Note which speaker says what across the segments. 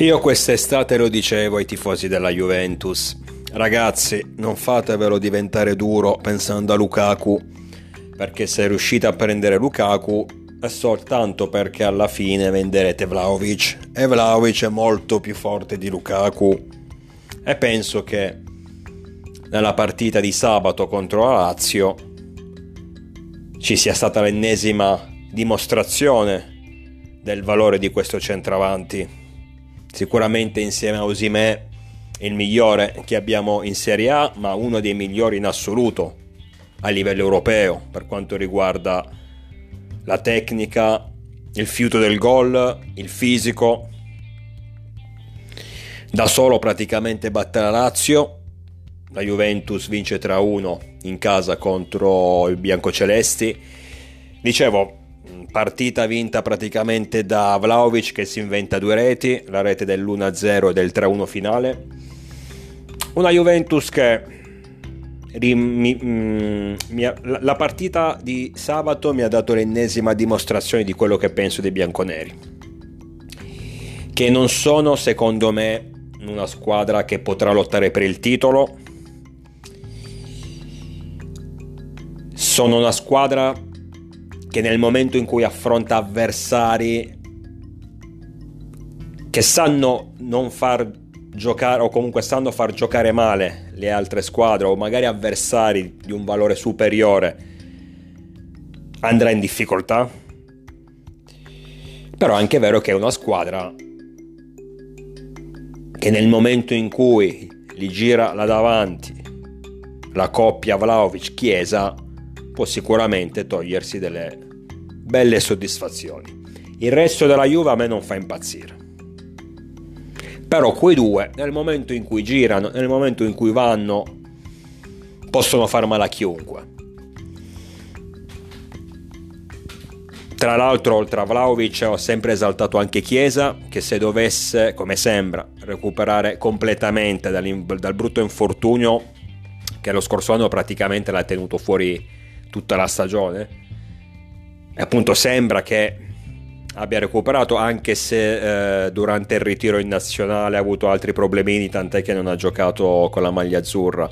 Speaker 1: Io quest'estate lo dicevo ai tifosi della Juventus. Ragazzi, non fatevelo diventare duro pensando a Lukaku, perché se riuscite a prendere Lukaku è soltanto perché alla fine venderete Vlaovic e Vlaovic è molto più forte di Lukaku. E penso che nella partita di sabato contro la Lazio ci sia stata l'ennesima dimostrazione del valore di questo centravanti sicuramente insieme a Osimè il migliore che abbiamo in Serie A, ma uno dei migliori in assoluto a livello europeo per quanto riguarda la tecnica, il fiuto del gol, il fisico. Da solo praticamente batte la Lazio, la Juventus vince 3-1 in casa contro i biancocelesti. Dicevo, partita vinta praticamente da Vlaovic che si inventa due reti, la rete dell'1-0 e del 3-1 finale. Una Juventus che mi, mm, mi, la partita di sabato mi ha dato l'ennesima dimostrazione di quello che penso dei bianconeri. Che non sono, secondo me, una squadra che potrà lottare per il titolo. Sono una squadra che nel momento in cui affronta avversari che sanno non far giocare o comunque sanno far giocare male le altre squadre o magari avversari di un valore superiore andrà in difficoltà. Però è anche vero che è una squadra che nel momento in cui gli gira là davanti la coppia Vlaovic-Chiesa può sicuramente togliersi delle belle soddisfazioni. Il resto della Juve a me non fa impazzire. Però quei due, nel momento in cui girano, nel momento in cui vanno, possono far male a chiunque. Tra l'altro, oltre a Vlaovic, ho sempre esaltato anche Chiesa, che se dovesse, come sembra, recuperare completamente dal brutto infortunio che lo scorso anno praticamente l'ha tenuto fuori tutta la stagione, appunto sembra che abbia recuperato anche se eh, durante il ritiro in nazionale ha avuto altri problemini tant'è che non ha giocato con la maglia azzurra.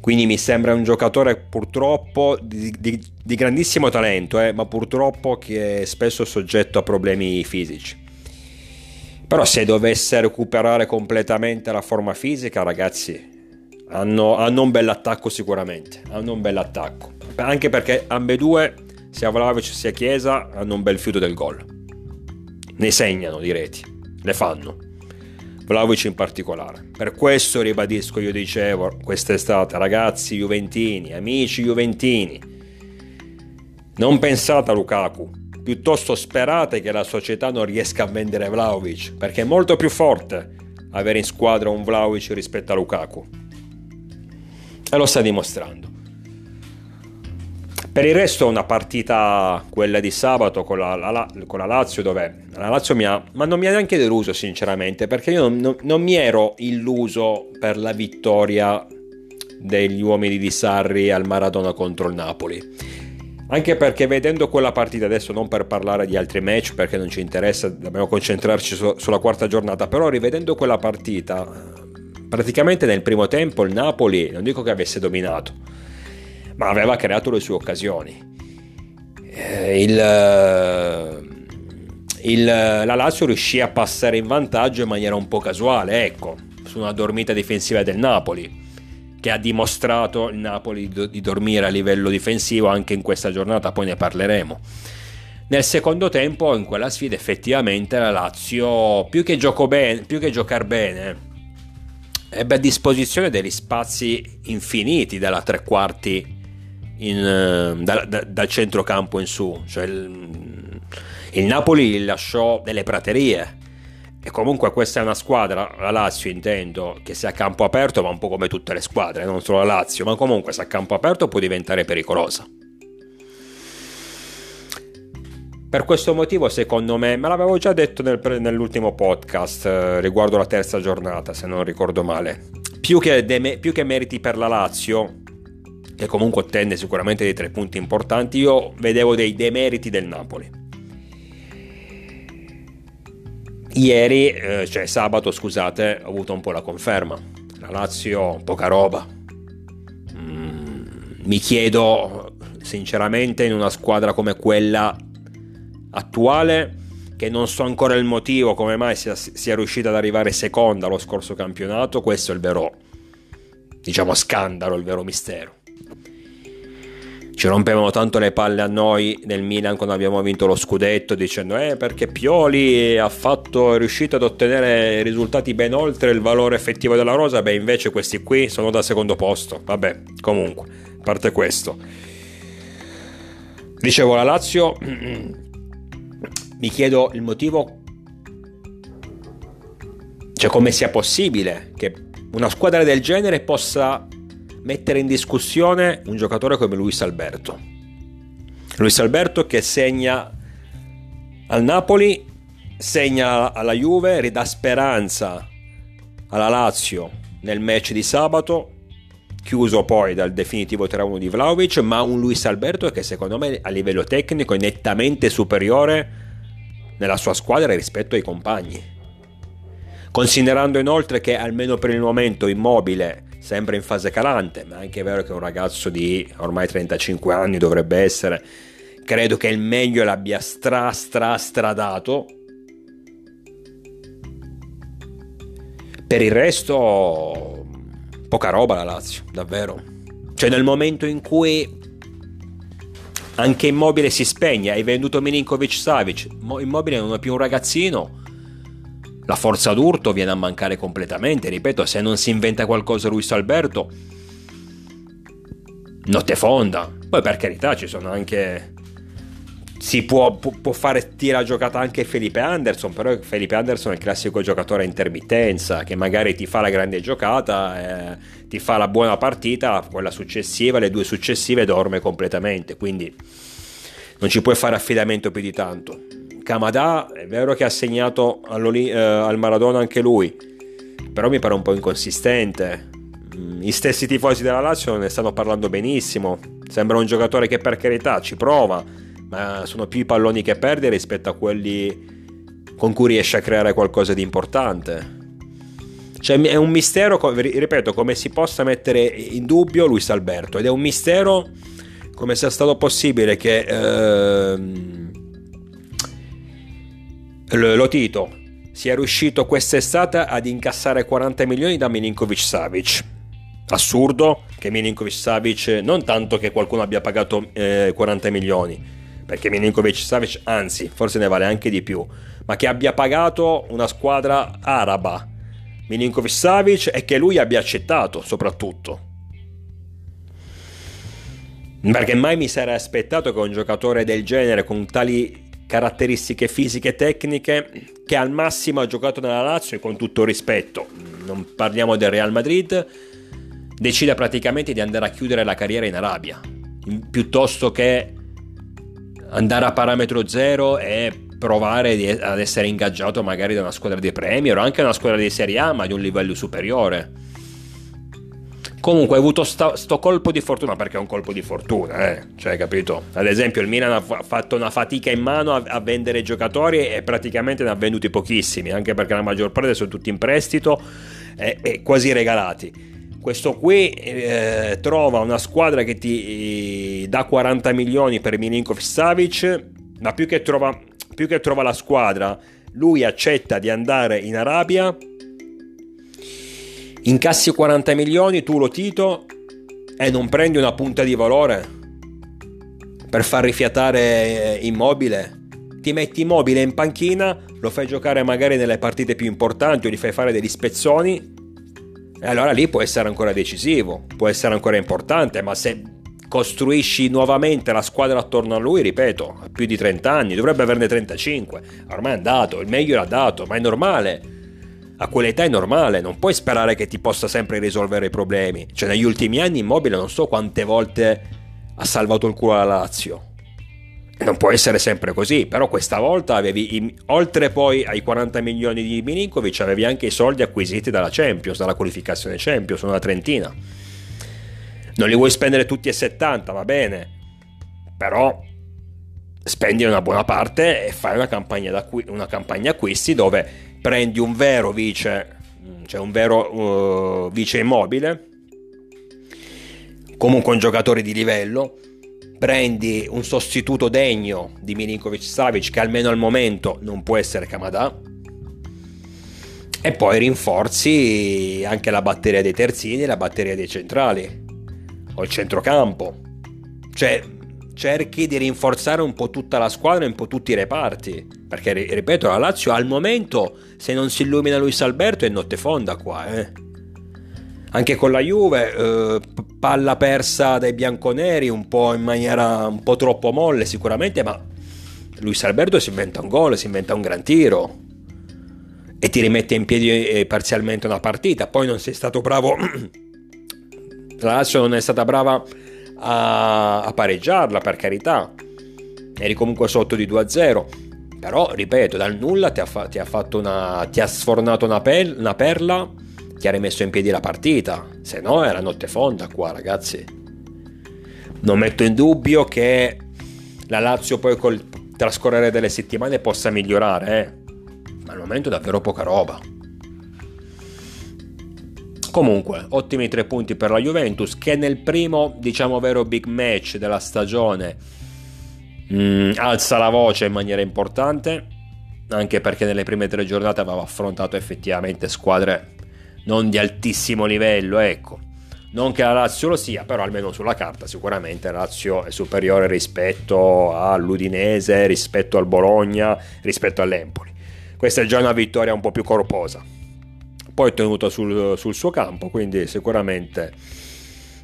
Speaker 1: Quindi mi sembra un giocatore purtroppo di, di, di grandissimo talento eh, ma purtroppo che è spesso soggetto a problemi fisici. Però se dovesse recuperare completamente la forma fisica ragazzi hanno, hanno un bell'attacco sicuramente hanno un bell'attacco. Anche perché ambedue sia Vlaovic sia Chiesa hanno un bel fiuto del gol. Ne segnano di reti, le fanno. Vlaovic in particolare. Per questo ribadisco, io dicevo quest'estate, ragazzi juventini, amici juventini, non pensate a Lukaku, piuttosto sperate che la società non riesca a vendere Vlaovic, perché è molto più forte avere in squadra un Vlaovic rispetto a Lukaku. E lo sta dimostrando. Per il resto una partita, quella di sabato con la, la, con la Lazio, dove la Lazio mi ha, ma non mi ha neanche deluso sinceramente, perché io non, non, non mi ero illuso per la vittoria degli uomini di Sarri al Maradona contro il Napoli. Anche perché vedendo quella partita, adesso non per parlare di altri match perché non ci interessa, dobbiamo concentrarci su, sulla quarta giornata, però rivedendo quella partita, praticamente nel primo tempo il Napoli, non dico che avesse dominato, ma aveva creato le sue occasioni. Eh, il, eh, il, la Lazio riuscì a passare in vantaggio in maniera un po' casuale, ecco, su una dormita difensiva del Napoli, che ha dimostrato il Napoli di dormire a livello difensivo anche in questa giornata, poi ne parleremo. Nel secondo tempo, in quella sfida, effettivamente la Lazio, più che, ben, più che giocare bene, ebbe a disposizione degli spazi infiniti dalla tre quarti in, eh, da, da, dal centrocampo in su. Cioè il, il Napoli lasciò delle praterie. E comunque questa è una squadra, la Lazio intendo, che se a campo aperto va un po' come tutte le squadre, non solo la Lazio, ma comunque se a campo aperto può diventare pericolosa. Per questo motivo, secondo me, me l'avevo già detto nel, nell'ultimo podcast eh, riguardo la terza giornata, se non ricordo male. Più che, de, più che meriti per la Lazio, che comunque ottenne sicuramente dei tre punti importanti, io vedevo dei demeriti del Napoli. ieri, eh, cioè sabato, scusate, ho avuto un po' la conferma. La Lazio, poca roba. Mm, mi chiedo, sinceramente, in una squadra come quella attuale, che non so ancora il motivo come mai sia, sia riuscita ad arrivare seconda lo scorso campionato, questo è il vero, diciamo, scandalo, il vero mistero. Ci rompevano tanto le palle a noi nel Milan quando abbiamo vinto lo scudetto dicendo eh perché Pioli ha fatto, è riuscito ad ottenere risultati ben oltre il valore effettivo della rosa, beh invece questi qui sono da secondo posto. Vabbè, comunque, a parte questo. Dicevo la Lazio mi chiedo il motivo cioè come sia possibile che una squadra del genere possa mettere in discussione un giocatore come Luis Alberto. Luis Alberto che segna al Napoli, segna alla Juve, ridà speranza alla Lazio nel match di sabato, chiuso poi dal definitivo 3-1 di Vlaovic, ma un Luis Alberto che secondo me a livello tecnico è nettamente superiore nella sua squadra rispetto ai compagni. Considerando inoltre che almeno per il momento Immobile sempre in fase calante, ma è anche vero che un ragazzo di ormai 35 anni dovrebbe essere, credo che il meglio l'abbia stra stra stradato. Per il resto, poca roba la Lazio, davvero. Cioè nel momento in cui anche Immobile si spegne, hai venduto Milinkovic Savic, Immobile non è più un ragazzino, la forza d'urto viene a mancare completamente, ripeto, se non si inventa qualcosa Luis Alberto, notte fonda. Poi per carità ci sono anche... Si può, può fare tira giocata anche Felipe Anderson, però Felipe Anderson è il classico giocatore a intermittenza, che magari ti fa la grande giocata, eh, ti fa la buona partita, quella successiva, le due successive dorme completamente, quindi non ci puoi fare affidamento più di tanto. Kamada è vero che ha segnato eh, al Maradona anche lui, però mi pare un po' inconsistente. Mm, I stessi tifosi della Lazio ne stanno parlando benissimo. Sembra un giocatore che per carità ci prova, ma sono più i palloni che perde rispetto a quelli con cui riesce a creare qualcosa di importante. Cioè, è un mistero, ripeto, come si possa mettere in dubbio Luis Alberto ed è un mistero come sia stato possibile che eh, Lotito sia riuscito quest'estate ad incassare 40 milioni da Milinkovic Savic. Assurdo che Milinkovic Savic, non tanto che qualcuno abbia pagato eh, 40 milioni, perché Milinkovic Savic anzi, forse ne vale anche di più, ma che abbia pagato una squadra araba, Milinkovic Savic, e che lui abbia accettato soprattutto. Perché mai mi sarei aspettato che un giocatore del genere con tali caratteristiche fisiche e tecniche che al massimo ha giocato nella Lazio e con tutto rispetto, non parliamo del Real Madrid, decide praticamente di andare a chiudere la carriera in Arabia, piuttosto che andare a parametro zero e provare ad essere ingaggiato magari da una squadra di Premier o anche una squadra di Serie A ma di un livello superiore. Comunque hai avuto sto, sto, colpo di fortuna perché è un colpo di fortuna, eh? cioè capito? Ad esempio il Milan ha fatto una fatica in mano a, a, vendere giocatori e praticamente ne ha venduti pochissimi, anche perché la maggior parte sono tutti in prestito e, e quasi regalati. Questo qui eh, trova una squadra che ti eh, dà 40 milioni per Milinkovic Savic, ma più che, trova, più che trova la squadra, lui accetta di andare in Arabia incassi 40 milioni, tu lo tito e non prendi una punta di valore per far rifiatare immobile. Ti metti immobile in panchina, lo fai giocare magari nelle partite più importanti o gli fai fare degli spezzoni e allora lì può essere ancora decisivo, può essere ancora importante, ma se costruisci nuovamente la squadra attorno a lui, ripeto, ha più di 30 anni, dovrebbe averne 35, ormai è andato, il meglio l'ha dato, ma è normale a quell'età è normale, non puoi sperare che ti possa sempre risolvere i problemi. Cioè, negli ultimi anni Immobile non so quante volte ha salvato il culo alla Lazio. Non può essere sempre così, però questa volta avevi, oltre poi ai 40 milioni di Milinkovic, avevi anche i soldi acquisiti dalla Champions, dalla qualificazione Champions, una trentina. Non li vuoi spendere tutti e 70, va bene, però spendi una buona parte e fai una campagna, una campagna acquisti dove prendi un vero vice, cioè un vero uh, vice immobile, comunque un giocatore di livello, prendi un sostituto degno di Milinkovic Savic che almeno al momento non può essere Kamada e poi rinforzi anche la batteria dei terzini e la batteria dei centrali o il centrocampo cioè cerchi di rinforzare un po' tutta la squadra e un po' tutti i reparti. Perché, ripeto, la Lazio al momento, se non si illumina Luis Alberto, è notte fonda qua. Eh. Anche con la Juve, eh, palla persa dai bianconeri, un po' in maniera un po' troppo molle sicuramente, ma Luis Alberto si inventa un gol, si inventa un gran tiro e ti rimette in piedi eh, parzialmente una partita. Poi non sei stato bravo. la Lazio non è stata brava a, a pareggiarla, per carità. Eri comunque sotto di 2-0. Però, ripeto, dal nulla ti ha, fa- ti ha, una, ti ha sfornato una, pel- una perla, ti ha rimesso in piedi la partita. Se no, era notte fonda qua, ragazzi. Non metto in dubbio che la Lazio poi col trascorrere delle settimane possa migliorare, eh. ma al momento è davvero poca roba. Comunque, ottimi tre punti per la Juventus che nel primo, diciamo vero big match della stagione mh, mm, alza la voce in maniera importante, anche perché nelle prime tre giornate aveva affrontato effettivamente squadre non di altissimo livello, ecco. Non che la Lazio lo sia, però almeno sulla carta sicuramente la Lazio è superiore rispetto all'Udinese, rispetto al Bologna, rispetto all'Empoli. Questa è già una vittoria un po' più corposa poi tenuto sul, sul suo campo, quindi sicuramente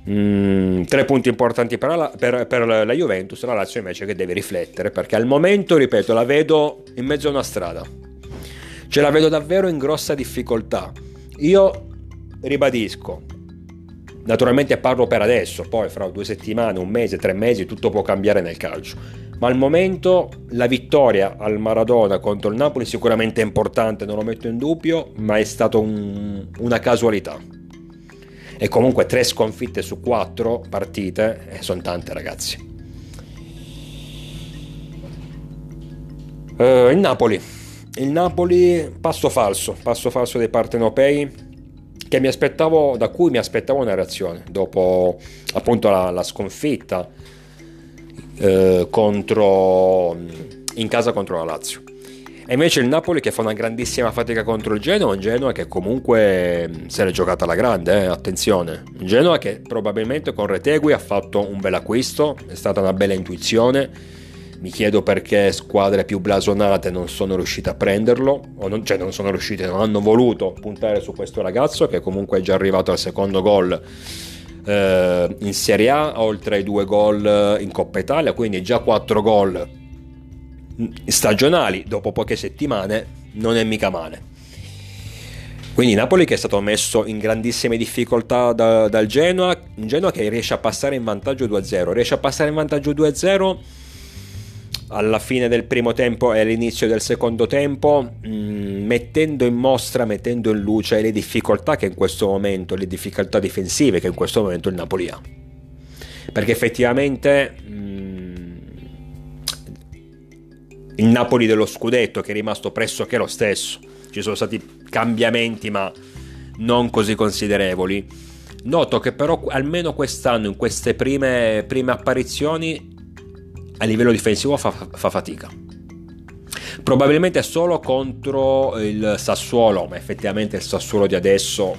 Speaker 1: mm, tre punti importanti per la, per, per la Juventus, la Lazio invece che deve riflettere, perché al momento, ripeto, la vedo in mezzo a una strada, ce la vedo davvero in grossa difficoltà. Io ribadisco, naturalmente parlo per adesso, poi fra due settimane, un mese, tre mesi, tutto può cambiare nel calcio ma al momento la vittoria al Maradona contro il Napoli sicuramente è importante, non lo metto in dubbio, ma è stata un, una casualità. E comunque tre sconfitte su quattro partite eh, sono tante ragazzi. Uh, il Napoli. Il Napoli passo falso, passo falso dei partenopei che mi aspettavo, da cui mi aspettavo una reazione dopo appunto la, la sconfitta eh, contro, in casa contro la Lazio. E invece il Napoli che fa una grandissima fatica contro il Genoa, un Genoa che comunque se l'è giocata alla grande, eh, attenzione. Un Genoa che probabilmente con Retegui ha fatto un bel acquisto, è stata una bella intuizione. Mi chiedo perché squadre più blasonate non sono riuscite a prenderlo, o non, cioè non sono riuscite, non hanno voluto puntare su questo ragazzo che comunque è già arrivato al secondo gol eh, in Serie A, oltre ai due gol in Coppa Italia, quindi già quattro gol stagionali dopo poche settimane, non è mica male. Quindi Napoli che è stato messo in grandissime difficoltà da, dal Genoa, un Genoa che riesce a passare in vantaggio 2-0, riesce a passare in vantaggio 2-0 alla fine del primo tempo e all'inizio del secondo tempo, mm, mettendo in mostra, mettendo in luce le difficoltà che in questo momento, le difficoltà difensive che in questo momento il Napoli ha. Perché effettivamente il Napoli dello scudetto, che è rimasto pressoché lo stesso, ci sono stati cambiamenti ma non così considerevoli. Noto che però almeno quest'anno, in queste prime, prime apparizioni, a livello difensivo fa, fa fatica. Probabilmente solo contro il Sassuolo, ma effettivamente il Sassuolo di adesso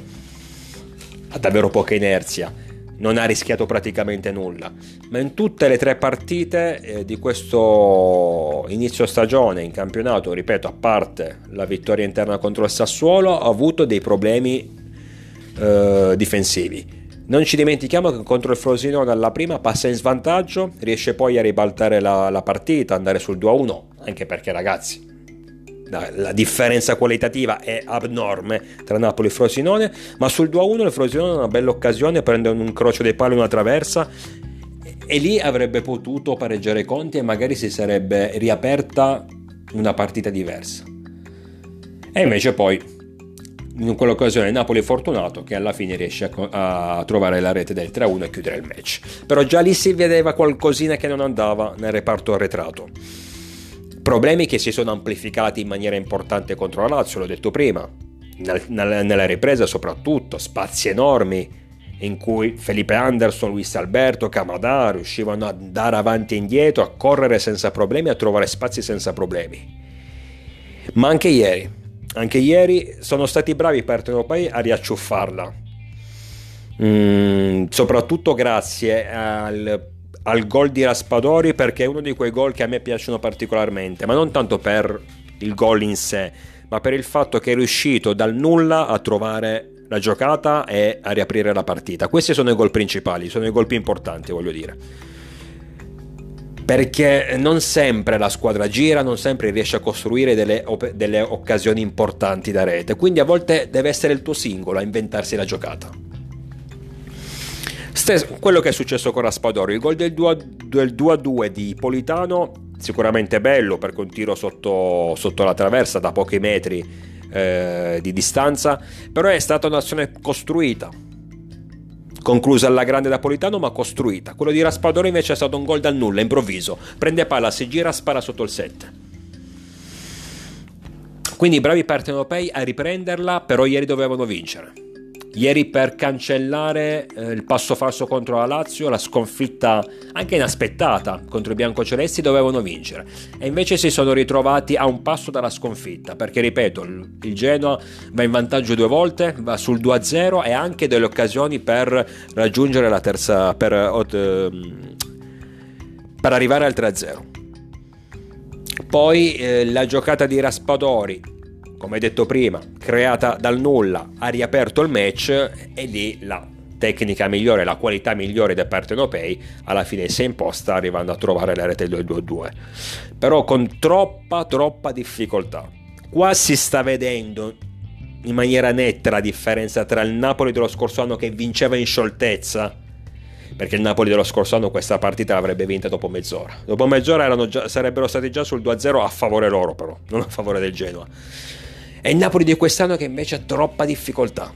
Speaker 1: ha davvero poca inerzia, non ha rischiato praticamente nulla. Ma in tutte le tre partite eh, di questo inizio stagione in campionato, ripeto, a parte la vittoria interna contro il Sassuolo, ha avuto dei problemi eh, difensivi non ci dimentichiamo che contro il Frosinone alla prima passa in svantaggio, riesce poi a ribaltare la, la partita, andare sul 2-1, anche perché ragazzi la, differenza qualitativa è abnorme tra Napoli e Frosinone, ma sul 2-1 il Frosinone ha una bella occasione, prende un incrocio dei pali, una traversa e lì avrebbe potuto pareggiare conti e magari si sarebbe riaperta una partita diversa. E invece poi in quell'occasione Napoli è fortunato che alla fine riesce a, a trovare la rete del 3-1 e chiudere il match. Però già lì si vedeva qualcosina che non andava nel reparto arretrato. Problemi che si sono amplificati in maniera importante contro la Lazio, l'ho detto prima, nella ripresa soprattutto, spazi enormi in cui Felipe Anderson, Luis Alberto, Camadà riuscivano a andare avanti e indietro, a correre senza problemi, a trovare spazi senza problemi. Ma anche ieri, anche ieri sono stati bravi per Europei a riacciuffarla. Mm, soprattutto grazie al, al gol di Raspadori perché è uno di quei gol che a me piacciono particolarmente, ma non tanto per il gol in sé, ma per il fatto che è riuscito dal nulla a trovare la giocata e a riaprire la partita. Questi sono i gol principali, sono i gol più importanti, voglio dire. Perché non sempre la squadra gira, non sempre riesce a costruire delle, delle occasioni importanti da rete. Quindi a volte deve essere il tuo singolo a inventarsi la giocata. Stesso, quello che è successo con Raspadori, il gol del 2-2 di Politano sicuramente bello perché un tiro sotto, sotto la traversa da pochi metri eh, di distanza, però è stata un'azione costruita, conclusa alla grande Napolitano ma costruita. Quello di Raspadori invece è stato un gol dal nulla, improvviso, prende palla, si gira, spara sotto il set. Quindi bravi partenopei a riprenderla, però ieri dovevano vincere. Ieri per cancellare eh, il passo falso contro la Lazio, la sconfitta anche inaspettata contro i biancocelesti dovevano vincere e invece si sono ritrovati a un passo dalla sconfitta perché ripeto il, Genoa va in vantaggio due volte, va sul 2-0 e ha anche delle occasioni per raggiungere la terza per, eh, per arrivare al 3-0. Poi eh, la giocata di Raspadori come detto prima, creata dal nulla, ha riaperto il match e lì la tecnica migliore, la qualità migliore da Partenopei alla fine si è imposta arrivando a trovare la rete del 2-2. Però con troppa, troppa difficoltà. Qua si sta vedendo in maniera netta la differenza tra il Napoli dello scorso anno che vinceva in scioltezza perché il Napoli dello scorso anno questa partita l'avrebbe vinta dopo mezz'ora. Dopo mezz'ora già, sarebbero stati già sul 2-0 a favore loro però, non a favore del Genoa. È il Napoli di quest'anno che invece ha troppa difficoltà.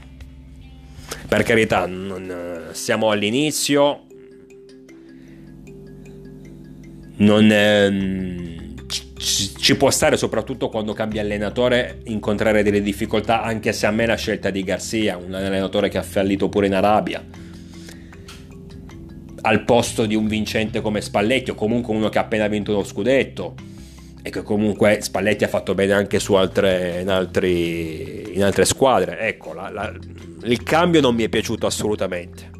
Speaker 1: Per carità, non, siamo all'inizio. Non, ehm, ci può stare soprattutto quando cambia allenatore incontrare delle difficoltà anche se a me la scelta di Garzia un allenatore che ha fallito pure in Arabia al posto di un vincente come Spalletti o comunque uno che ha appena vinto uno scudetto e che comunque Spalletti ha fatto bene anche altre, in, altri, in altre squadre. Ecco, la, la, il cambio non mi è piaciuto assolutamente.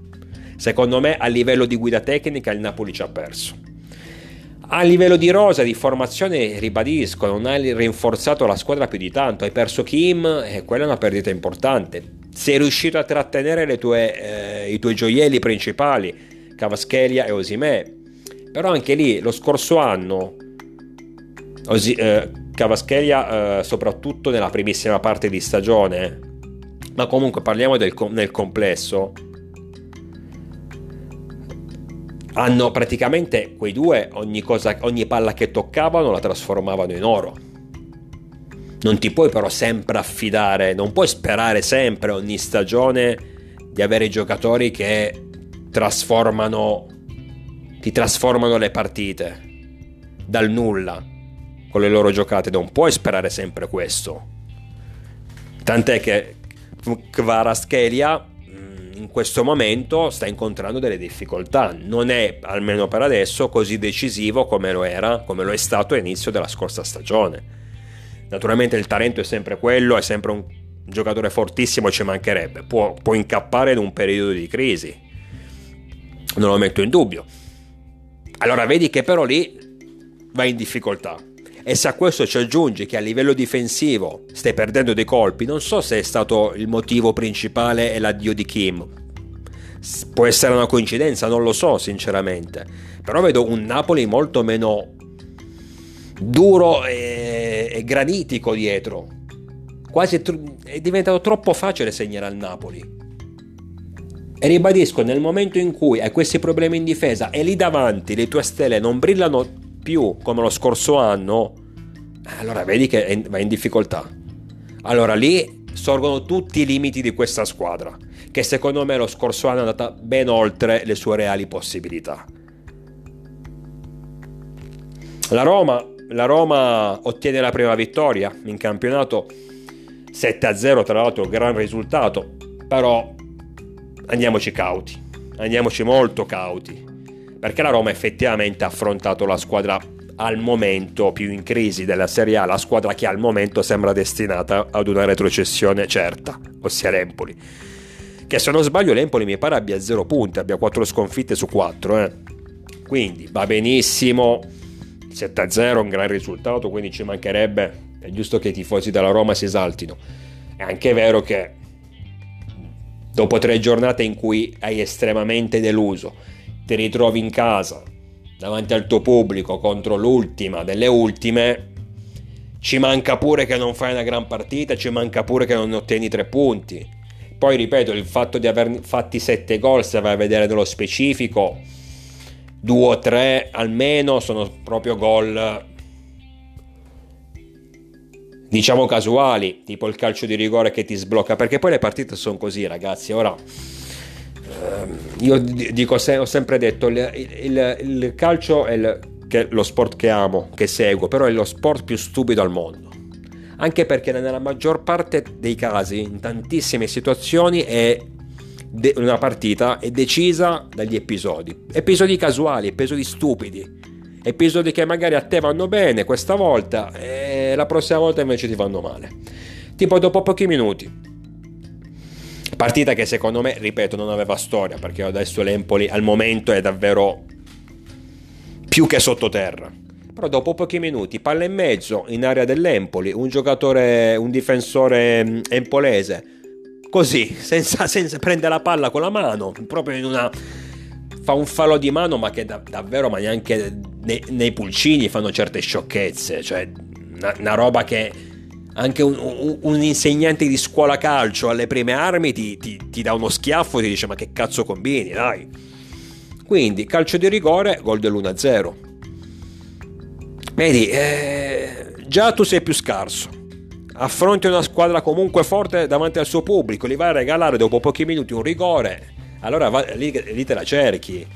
Speaker 1: Secondo me a livello di guida tecnica il Napoli ci ha perso. A livello di rosa, di formazione, ribadisco, non hai rinforzato la squadra più di tanto, hai perso Kim e quella è una perdita importante. Sei riuscito a trattenere tue, eh, i tuoi gioielli principali, Cavaschelia e Osimè. Però anche lì, lo scorso anno, Osi, eh, Cavaschelia eh, soprattutto nella primissima parte di stagione, ma comunque parliamo del, nel complesso, hanno praticamente quei due ogni, cosa, ogni palla che toccavano la trasformavano in oro. Non ti puoi però sempre affidare, non puoi sperare sempre ogni stagione di avere giocatori che trasformano, ti trasformano le partite dal nulla con le loro giocate, non puoi sperare sempre questo. Tant'è che Kvaraschelia mm, in questo momento sta incontrando delle difficoltà, non è almeno per adesso così decisivo come lo era, come lo è stato all'inizio della scorsa stagione. Naturalmente il talento è sempre quello, è sempre un giocatore fortissimo, ci mancherebbe, può, può incappare in un periodo di crisi, non lo metto in dubbio. Allora vedi che però lì va in difficoltà. E se a questo ci aggiungi che a livello difensivo stai perdendo dei colpi, non so se è stato il motivo principale è l'addio di Kim. Può essere una coincidenza, non lo so sinceramente. Però vedo un Napoli molto meno duro e, e granitico dietro. Quasi è diventato troppo facile segnare al Napoli. E ribadisco, nel momento in cui hai questi problemi in difesa e lì davanti le tue stelle non brillano più come lo scorso anno, allora vedi che va in difficoltà. Allora lì sorgono tutti i limiti di questa squadra, che secondo me lo scorso anno è andata ben oltre le sue reali possibilità. La Roma la Roma ottiene la prima vittoria in campionato 7-0, tra l'altro gran risultato, però andiamoci cauti, andiamoci molto cauti, perché la Roma effettivamente ha affrontato la squadra al momento più in crisi della Serie A, la squadra che al momento sembra destinata ad una retrocessione certa, ossia l'Empoli. Che se non sbaglio l'Empoli mi pare abbia 0 punti, abbia 4 sconfitte su 4, eh. Quindi va benissimo, 7-0 un gran risultato, quindi ci mancherebbe, è giusto che i tifosi della Roma si esaltino. È anche vero che dopo tre giornate in cui hai estremamente deluso, ti ritrovi in casa davanti al tuo pubblico contro l'ultima delle ultime, ci manca pure che non fai una gran partita, ci manca pure che non ottieni tre punti. Poi ripeto, il fatto di aver fatti sette gol, se vai a vedere nello specifico, due o tre almeno sono proprio gol diciamo casuali, tipo il calcio di rigore che ti sblocca, perché poi le partite sono così ragazzi, ora io dico, ho sempre detto, il, il, il calcio è il, lo sport che amo, che seguo, però è lo sport più stupido al mondo. Anche perché nella maggior parte dei casi, in tantissime situazioni, de- una partita è decisa dagli episodi. Episodi casuali, episodi stupidi. Episodi che magari a te vanno bene questa volta e la prossima volta invece ti vanno male. Tipo dopo pochi minuti. Partita che secondo me, ripeto, non aveva storia perché adesso l'Empoli al momento è davvero più che sottoterra. Però dopo pochi minuti, palla in mezzo in area dell'Empoli, un giocatore, un difensore mm, empolese così, senza, senza prendere la palla con la mano, proprio in una... fa un fallo di mano ma che da, davvero, ma neanche nei, nei, pulcini fanno certe sciocchezze, cioè una, una roba che anche un, un, insegnante di scuola calcio alle prime armi ti, ti, ti dà uno schiaffo e ti dice ma che cazzo combini, dai. Quindi calcio di rigore, gol dell'1-0. Vedi, eh, già tu sei più scarso affronti una squadra comunque forte davanti al suo pubblico, gli vai a regalare dopo pochi minuti un rigore, allora va, lì, lì, te la cerchi.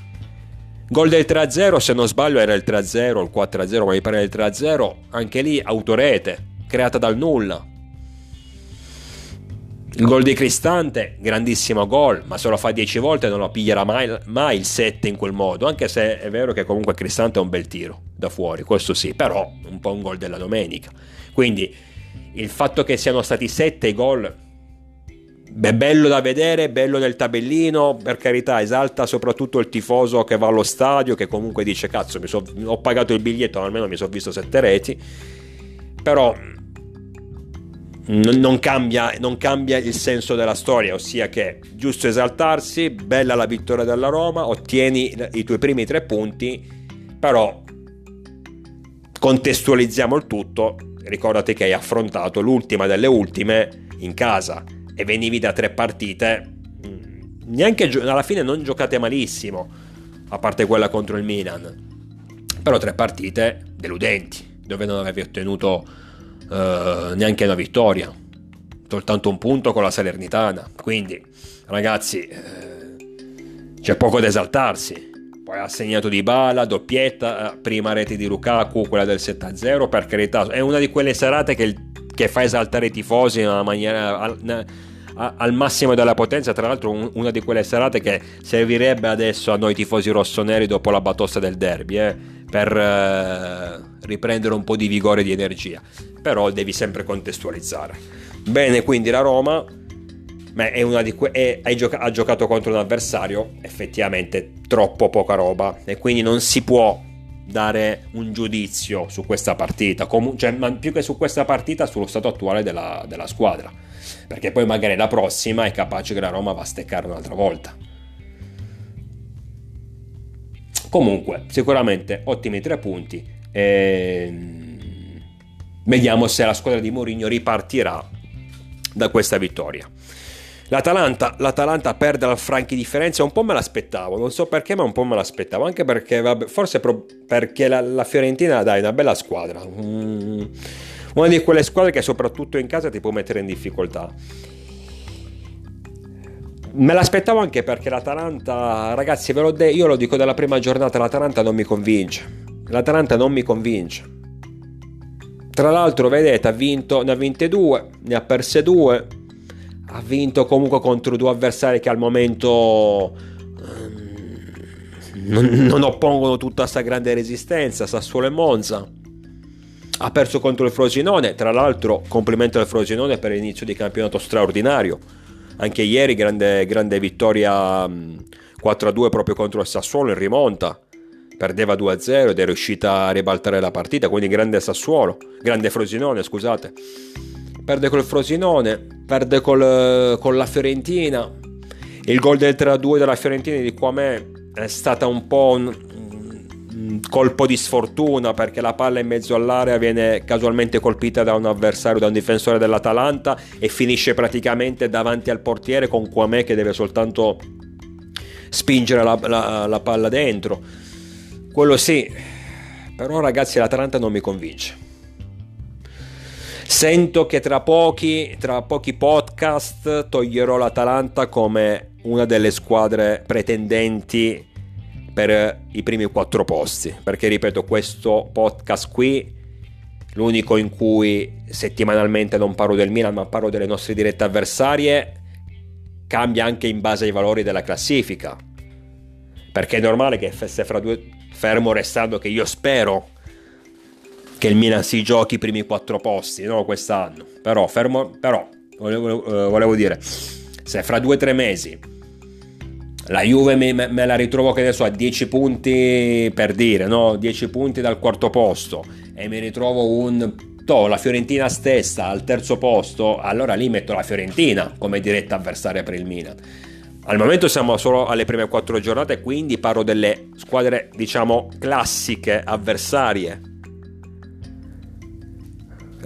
Speaker 1: Gol del 3-0, se non sbaglio era il 3-0, il 4-0, ma mi pare il 3-0, anche lì autorete, creata dal nulla. Il gol di Cristante, grandissimo gol, ma se lo fa 10 volte non lo piglierà mai, mai, il 7 in quel modo, anche se è vero che comunque Cristante è un bel tiro da fuori, questo sì, però un po' un gol della domenica. Quindi il fatto che siano stati sette i gol è bello da vedere, bello nel tabellino, per carità, esalta soprattutto il tifoso che va allo stadio, che comunque dice cazzo, so, ho pagato il biglietto, almeno mi sono visto sette reti, però non cambia, non cambia il senso della storia, ossia che giusto esaltarsi, bella la vittoria della Roma, ottieni i tuoi primi tre punti, però contestualizziamo il tutto ricordati che hai affrontato l'ultima delle ultime in casa e venivi da tre partite, neanche alla fine non giocate malissimo, a parte quella contro il Milan, però tre partite deludenti, dove non avevi ottenuto uh, neanche una vittoria, soltanto un punto con la Salernitana, quindi ragazzi eh, c'è poco da esaltarsi. Poi ha segnato di bala, doppietta, eh, prima rete di Lukaku, quella del 7-0, per carità, è una di quelle serate che, che fa esaltare i tifosi in una maniera al, al massimo della potenza, tra l'altro una di quelle serate che servirebbe adesso a noi tifosi rossoneri dopo la batosta del derby, eh, per eh, riprendere un po' di vigore e di energia, però devi sempre contestualizzare. Bene, quindi la Roma ma è que- è, gioca- ha giocato contro un avversario effettivamente troppo poca roba e quindi non si può dare un giudizio su questa partita, Com- cioè, ma più che su questa partita sullo stato attuale della, della squadra, perché poi magari la prossima è capace che la Roma va a steccare un'altra volta. Comunque, sicuramente ottimi tre punti. E... Vediamo se la squadra di Mourinho ripartirà da questa vittoria. L'Atalanta, L'Atalanta perde al Franchi differenza, un po' me l'aspettavo, non so perché, ma un po' me l'aspettavo, anche perché, vabbè, forse pro- perché la, la, Fiorentina dai una bella squadra, mm, una di quelle squadre che soprattutto in casa ti può mettere in difficoltà. Me l'aspettavo anche perché l'Atalanta, ragazzi, ve l'ho detto, io lo dico dalla prima giornata, l'Atalanta non mi convince. L'Atalanta non mi convince. Tra l'altro, vedete, ha vinto, ne ha vinte due, ne ha perse due, ha vinto comunque contro due avversari che al momento ehm, non, non, oppongono tutta questa grande resistenza, Sassuolo e Monza. Ha perso contro il Frosinone, tra l'altro complimento al Frosinone per l'inizio di campionato straordinario. Anche ieri grande, grande vittoria 4-2 proprio contro il Sassuolo in rimonta perdeva 2-0 ed è riuscita a ribaltare la partita, quindi grande Sassuolo, grande Frosinone, scusate. Perde col Frosinone, perde col, con la Fiorentina. Il gol del 3-2 della Fiorentina di Quamè è stata un po' un colpo di sfortuna perché la palla in mezzo all'area viene casualmente colpita da un avversario, da un difensore dell'Atalanta e finisce praticamente davanti al portiere con Quamè che deve soltanto spingere la, la, la palla dentro quello sì, però ragazzi l'Atalanta non mi convince. Sento che tra pochi, tra pochi podcast toglierò l'Atalanta come una delle squadre pretendenti per i primi quattro posti. Perché ripeto, questo podcast qui, l'unico in cui settimanalmente non parlo del Milan, ma parlo delle nostre dirette avversarie, cambia anche in base ai valori della classifica. Perché è normale che se fra due, fermo restando che io spero che il Milan si giochi i primi quattro posti no, quest'anno. Però, fermo, però volevo, uh, volevo dire, se fra due o tre mesi la Juve me, me, la ritrovo che adesso a 10 punti per dire, no? 10 punti dal quarto posto e mi ritrovo un to, la Fiorentina stessa al terzo posto, allora lì metto la Fiorentina come diretta avversaria per il Milan. Al momento siamo solo alle prime quattro giornate, quindi parlo delle squadre, diciamo, classiche, avversarie.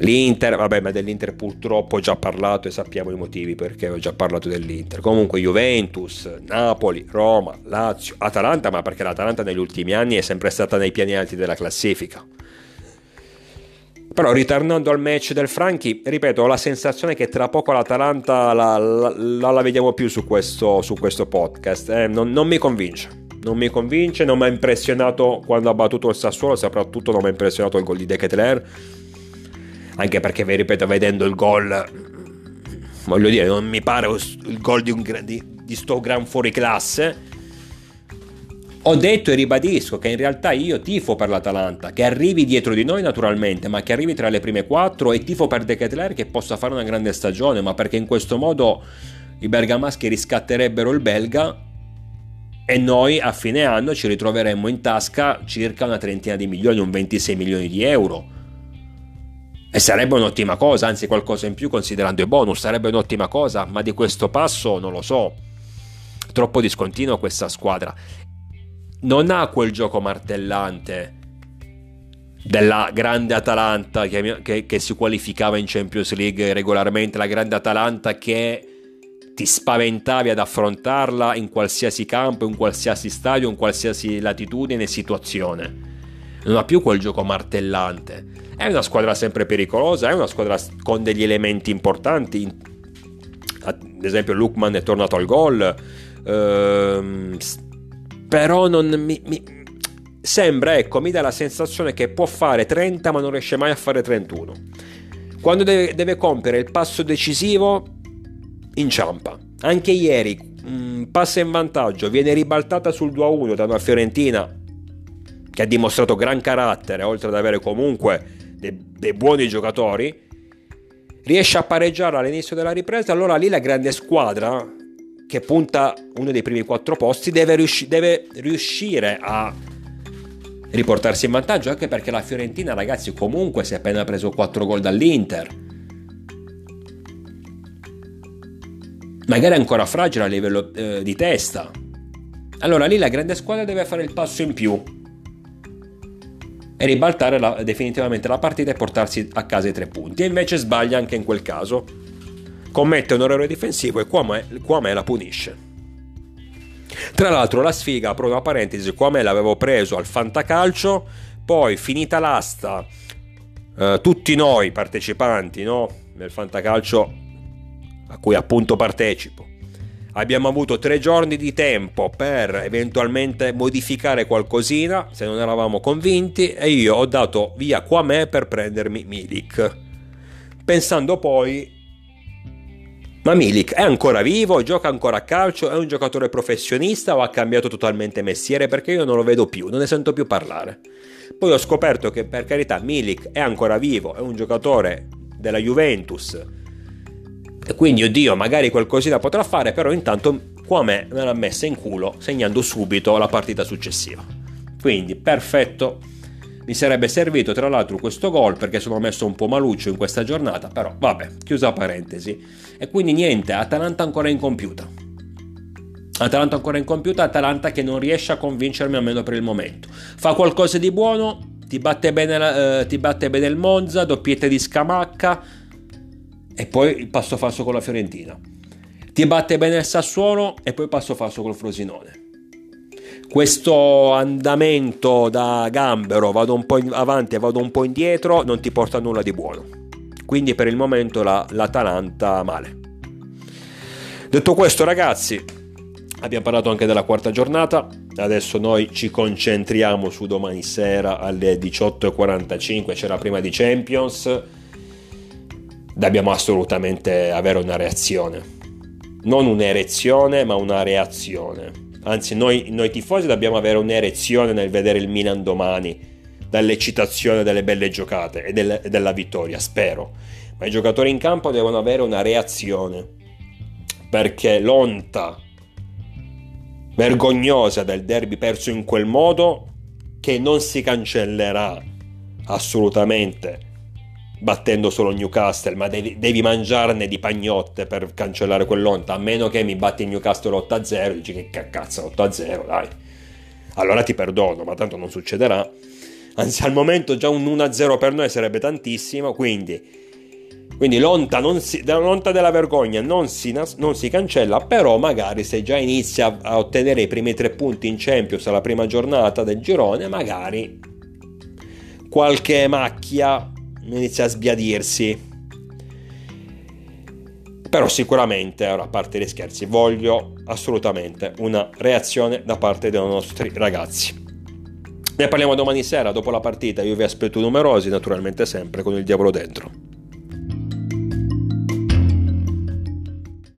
Speaker 1: L'Inter, vabbè, ma dell'Inter purtroppo ho già parlato e sappiamo i motivi perché ho già parlato dell'Inter. Comunque Juventus, Napoli, Roma, Lazio, Atalanta, ma perché l'Atalanta negli ultimi anni è sempre stata nei piani alti della classifica. Però ritornando al match del Franchi, ripeto, ho la sensazione che tra poco l'Atalanta la, la, la, vediamo più su questo, su questo podcast. Eh, non, non, mi convince. Non mi convince, non mi ha impressionato quando ha battuto il Sassuolo, soprattutto non mi ha impressionato il gol di De Ketelaere. Anche perché, vi ripeto, vedendo il gol, voglio dire, non mi pare il gol di, un, di, di sto gran fuoriclasse ho detto e ribadisco che in realtà io tifo per l'Atalanta, che arrivi dietro di noi naturalmente, ma che arrivi tra le prime quattro e tifo per De Ketelaere che possa fare una grande stagione, ma perché in questo modo i bergamaschi riscatterebbero il belga e noi a fine anno ci ritroveremmo in tasca circa una trentina di milioni, un 26 milioni di euro. E sarebbe un'ottima cosa, anzi qualcosa in più considerando i bonus, sarebbe un'ottima cosa, ma di questo passo non lo so. Troppo discontinuo questa squadra non ha quel gioco martellante della grande Atalanta che, che, che, si qualificava in Champions League regolarmente, la grande Atalanta che ti spaventavi ad affrontarla in qualsiasi campo, in qualsiasi stadio, in qualsiasi latitudine e situazione. Non ha più quel gioco martellante. È una squadra sempre pericolosa, è una squadra con degli elementi importanti. Ad esempio, Lukman è tornato al gol. Ehm, però non mi, mi, sembra, ecco, mi dà la sensazione che può fare 30 ma non riesce mai a fare 31. Quando deve, deve compiere il passo decisivo, inciampa. Anche ieri, mm, passa in vantaggio, viene ribaltata sul 2-1 da una Fiorentina che ha dimostrato gran carattere, oltre ad avere comunque dei, dei buoni giocatori, riesce a pareggiare all'inizio della ripresa, allora lì la grande squadra che punta uno dei primi quattro posti deve, riusci- deve riuscire a riportarsi in vantaggio anche perché la Fiorentina ragazzi comunque si è appena preso 4 gol dall'Inter. Magari ancora fragile a livello eh, di testa. Allora lì la grande squadra deve fare il passo in più e ribaltare la, definitivamente la partita e portarsi a casa i tre punti e invece sbaglia anche in quel caso commette un errore difensivo e Kwame, la punisce. Tra l'altro la sfiga, apro una parentesi, Kwame l'avevo preso al fantacalcio, poi finita l'asta, eh, tutti noi partecipanti no? nel fantacalcio a cui appunto partecipo, abbiamo avuto tre giorni di tempo per eventualmente modificare qualcosina se non eravamo convinti e io ho dato via qua me per prendermi Milik pensando poi ma Milik è ancora vivo, gioca ancora a calcio, è un giocatore professionista o ha cambiato totalmente mestiere perché io non lo vedo più, non ne sento più parlare. Poi ho scoperto che per carità Milik è ancora vivo, è un giocatore della Juventus, quindi, oddio, magari qualcosina potrà fare, però intanto Kwame me l'ha messa in culo segnando subito la partita successiva. Quindi, perfetto. Mi sarebbe servito tra l'altro questo gol perché sono messo un po' maluccio in questa giornata, però vabbè, chiusa parentesi. E quindi niente, Atalanta ancora incompiuta. Atalanta ancora incompiuta, Atalanta che non riesce a convincermi almeno per il momento. Fa qualcosa di buono, ti batte bene, eh, ti batte bene il Monza, doppietta di Scamacca, e poi il passo falso con la Fiorentina. Ti batte bene il Sassuolo e poi passo falso col Frosinone. Questo andamento da gambero, vado un po' avanti e vado un po' indietro, non ti porta a nulla di buono. Quindi per il momento la, l'Atalanta male. Detto questo ragazzi, abbiamo parlato anche della quarta giornata, adesso noi ci concentriamo su domani sera alle 18.45, c'è la prima di Champions dobbiamo assolutamente avere una reazione. Non un'erezione, ma una reazione. Anzi, noi, noi tifosi dobbiamo avere un'erezione nel vedere il Milan domani, dall'eccitazione delle belle giocate e, del, e della vittoria, spero. Ma i giocatori in campo devono avere una reazione. Perché l'onta vergognosa del derby perso in quel modo, che non si cancellerà assolutamente battendo solo Newcastle, ma devi, devi, mangiarne di pagnotte per cancellare quell'onta, a meno che mi batti Newcastle 8-0, dici che cazzo 8-0, dai. Allora ti perdono, ma tanto non succederà. Anzi, al momento già un 1-0 per noi sarebbe tantissimo, quindi... Quindi l'onta, si, l'onta della vergogna non si, non si, cancella, però magari se già inizia a ottenere i primi tre punti in Champions alla prima giornata del girone, magari qualche macchia inizia a sbiadirsi. Però sicuramente, ora a parte gli scherzi, voglio assolutamente una reazione da parte dei nostri ragazzi. Ne parliamo domani sera dopo la partita, io vi aspetto numerosi, naturalmente sempre con il diavolo dentro.